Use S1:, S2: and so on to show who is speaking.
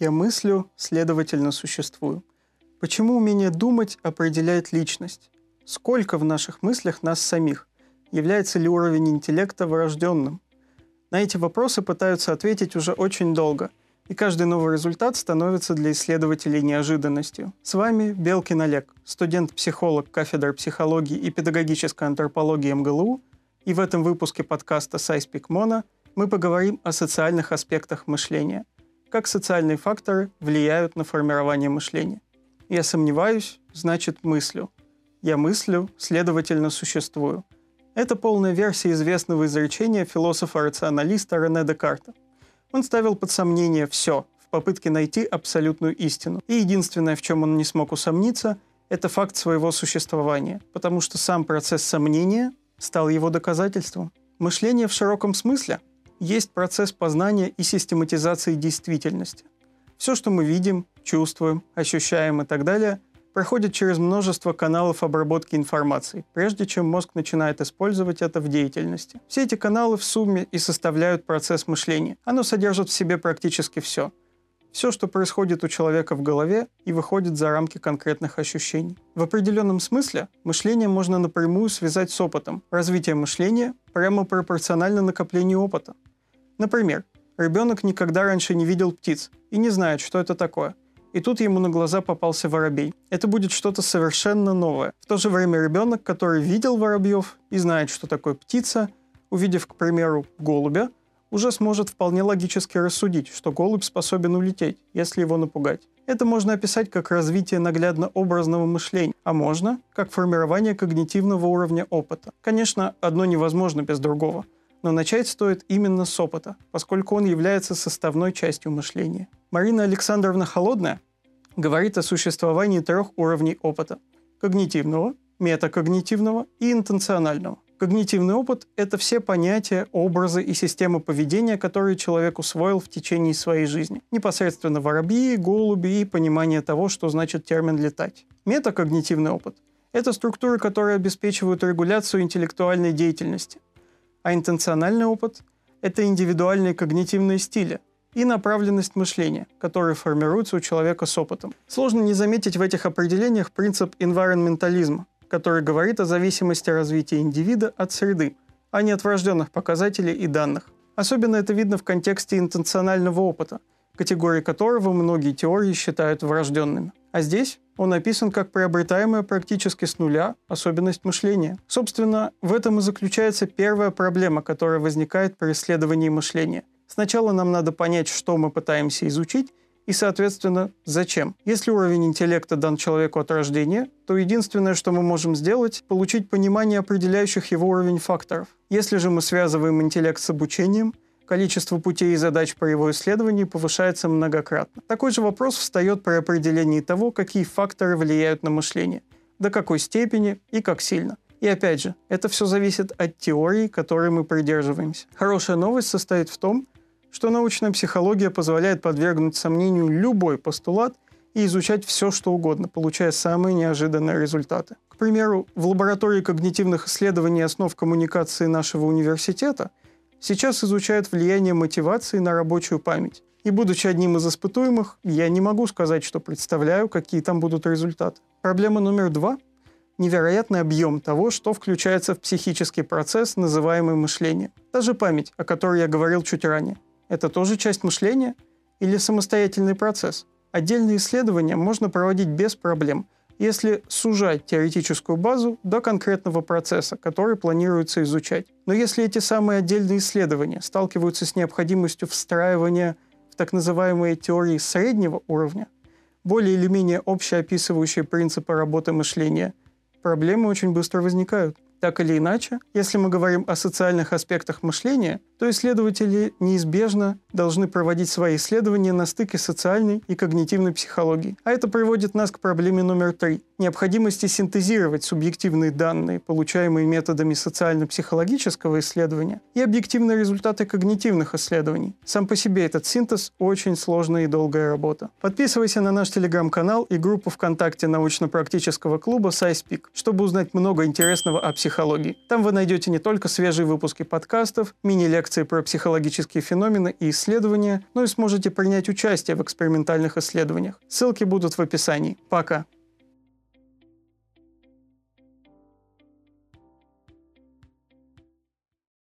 S1: Я мыслю, следовательно, существую. Почему умение думать определяет личность? Сколько в наших мыслях нас самих? Является ли уровень интеллекта врожденным? На эти вопросы пытаются ответить уже очень долго, и каждый новый результат становится для исследователей неожиданностью. С вами Белкин Олег, студент-психолог кафедры психологии и педагогической антропологии МГЛУ, и в этом выпуске подкаста «Сайспик Мона» мы поговорим о социальных аспектах мышления – как социальные факторы влияют на формирование мышления. Я сомневаюсь, значит мыслю. Я мыслю, следовательно, существую. Это полная версия известного изречения философа-рационалиста Рене Декарта. Он ставил под сомнение все в попытке найти абсолютную истину. И единственное, в чем он не смог усомниться, это факт своего существования, потому что сам процесс сомнения стал его доказательством. Мышление в широком смысле есть процесс познания и систематизации действительности. Все, что мы видим, чувствуем, ощущаем и так далее, проходит через множество каналов обработки информации, прежде чем мозг начинает использовать это в деятельности. Все эти каналы в сумме и составляют процесс мышления. Оно содержит в себе практически все – все, что происходит у человека в голове и выходит за рамки конкретных ощущений. В определенном смысле мышление можно напрямую связать с опытом. Развитие мышления прямо пропорционально накоплению опыта. Например, ребенок никогда раньше не видел птиц и не знает, что это такое. И тут ему на глаза попался воробей. Это будет что-то совершенно новое. В то же время ребенок, который видел воробьев и знает, что такое птица, увидев, к примеру, голубя, уже сможет вполне логически рассудить, что голубь способен улететь, если его напугать. Это можно описать как развитие наглядно-образного мышления, а можно как формирование когнитивного уровня опыта. Конечно, одно невозможно без другого, но начать стоит именно с опыта, поскольку он является составной частью мышления. Марина Александровна Холодная говорит о существовании трех уровней опыта – когнитивного, метакогнитивного и интенционального. Когнитивный опыт – это все понятия, образы и системы поведения, которые человек усвоил в течение своей жизни. Непосредственно воробьи, голуби и понимание того, что значит термин «летать». Метакогнитивный опыт – это структуры, которые обеспечивают регуляцию интеллектуальной деятельности. А интенциональный опыт – это индивидуальные когнитивные стили и направленность мышления, которые формируются у человека с опытом. Сложно не заметить в этих определениях принцип инвайронментализма – который говорит о зависимости развития индивида от среды, а не от врожденных показателей и данных. Особенно это видно в контексте интенционального опыта, категории которого многие теории считают врожденными. А здесь он описан как приобретаемая практически с нуля особенность мышления. Собственно, в этом и заключается первая проблема, которая возникает при исследовании мышления. Сначала нам надо понять, что мы пытаемся изучить, и, соответственно, зачем. Если уровень интеллекта дан человеку от рождения, то единственное, что мы можем сделать, получить понимание определяющих его уровень факторов. Если же мы связываем интеллект с обучением, количество путей и задач по его исследованию повышается многократно. Такой же вопрос встает при определении того, какие факторы влияют на мышление, до какой степени и как сильно. И опять же, это все зависит от теории, которой мы придерживаемся. Хорошая новость состоит в том, что научная психология позволяет подвергнуть сомнению любой постулат и изучать все, что угодно, получая самые неожиданные результаты. К примеру, в лаборатории когнитивных исследований основ коммуникации нашего университета сейчас изучают влияние мотивации на рабочую память. И будучи одним из испытуемых, я не могу сказать, что представляю, какие там будут результаты. Проблема номер два – невероятный объем того, что включается в психический процесс, называемый мышление. Та же память, о которой я говорил чуть ранее – это тоже часть мышления или самостоятельный процесс? Отдельные исследования можно проводить без проблем, если сужать теоретическую базу до конкретного процесса, который планируется изучать. Но если эти самые отдельные исследования сталкиваются с необходимостью встраивания в так называемые теории среднего уровня, более или менее общеописывающие принципы работы мышления, проблемы очень быстро возникают. Так или иначе, если мы говорим о социальных аспектах мышления, то исследователи неизбежно должны проводить свои исследования на стыке социальной и когнитивной психологии. А это приводит нас к проблеме номер три – необходимости синтезировать субъективные данные, получаемые методами социально-психологического исследования, и объективные результаты когнитивных исследований. Сам по себе этот синтез – очень сложная и долгая работа. Подписывайся на наш телеграм-канал и группу ВКонтакте научно-практического клуба SciSpeak, чтобы узнать много интересного о психологии. Там вы найдете не только свежие выпуски подкастов, мини-лекции лекции про психологические феномены и исследования, но и сможете принять участие в экспериментальных исследованиях. Ссылки будут в описании. Пока!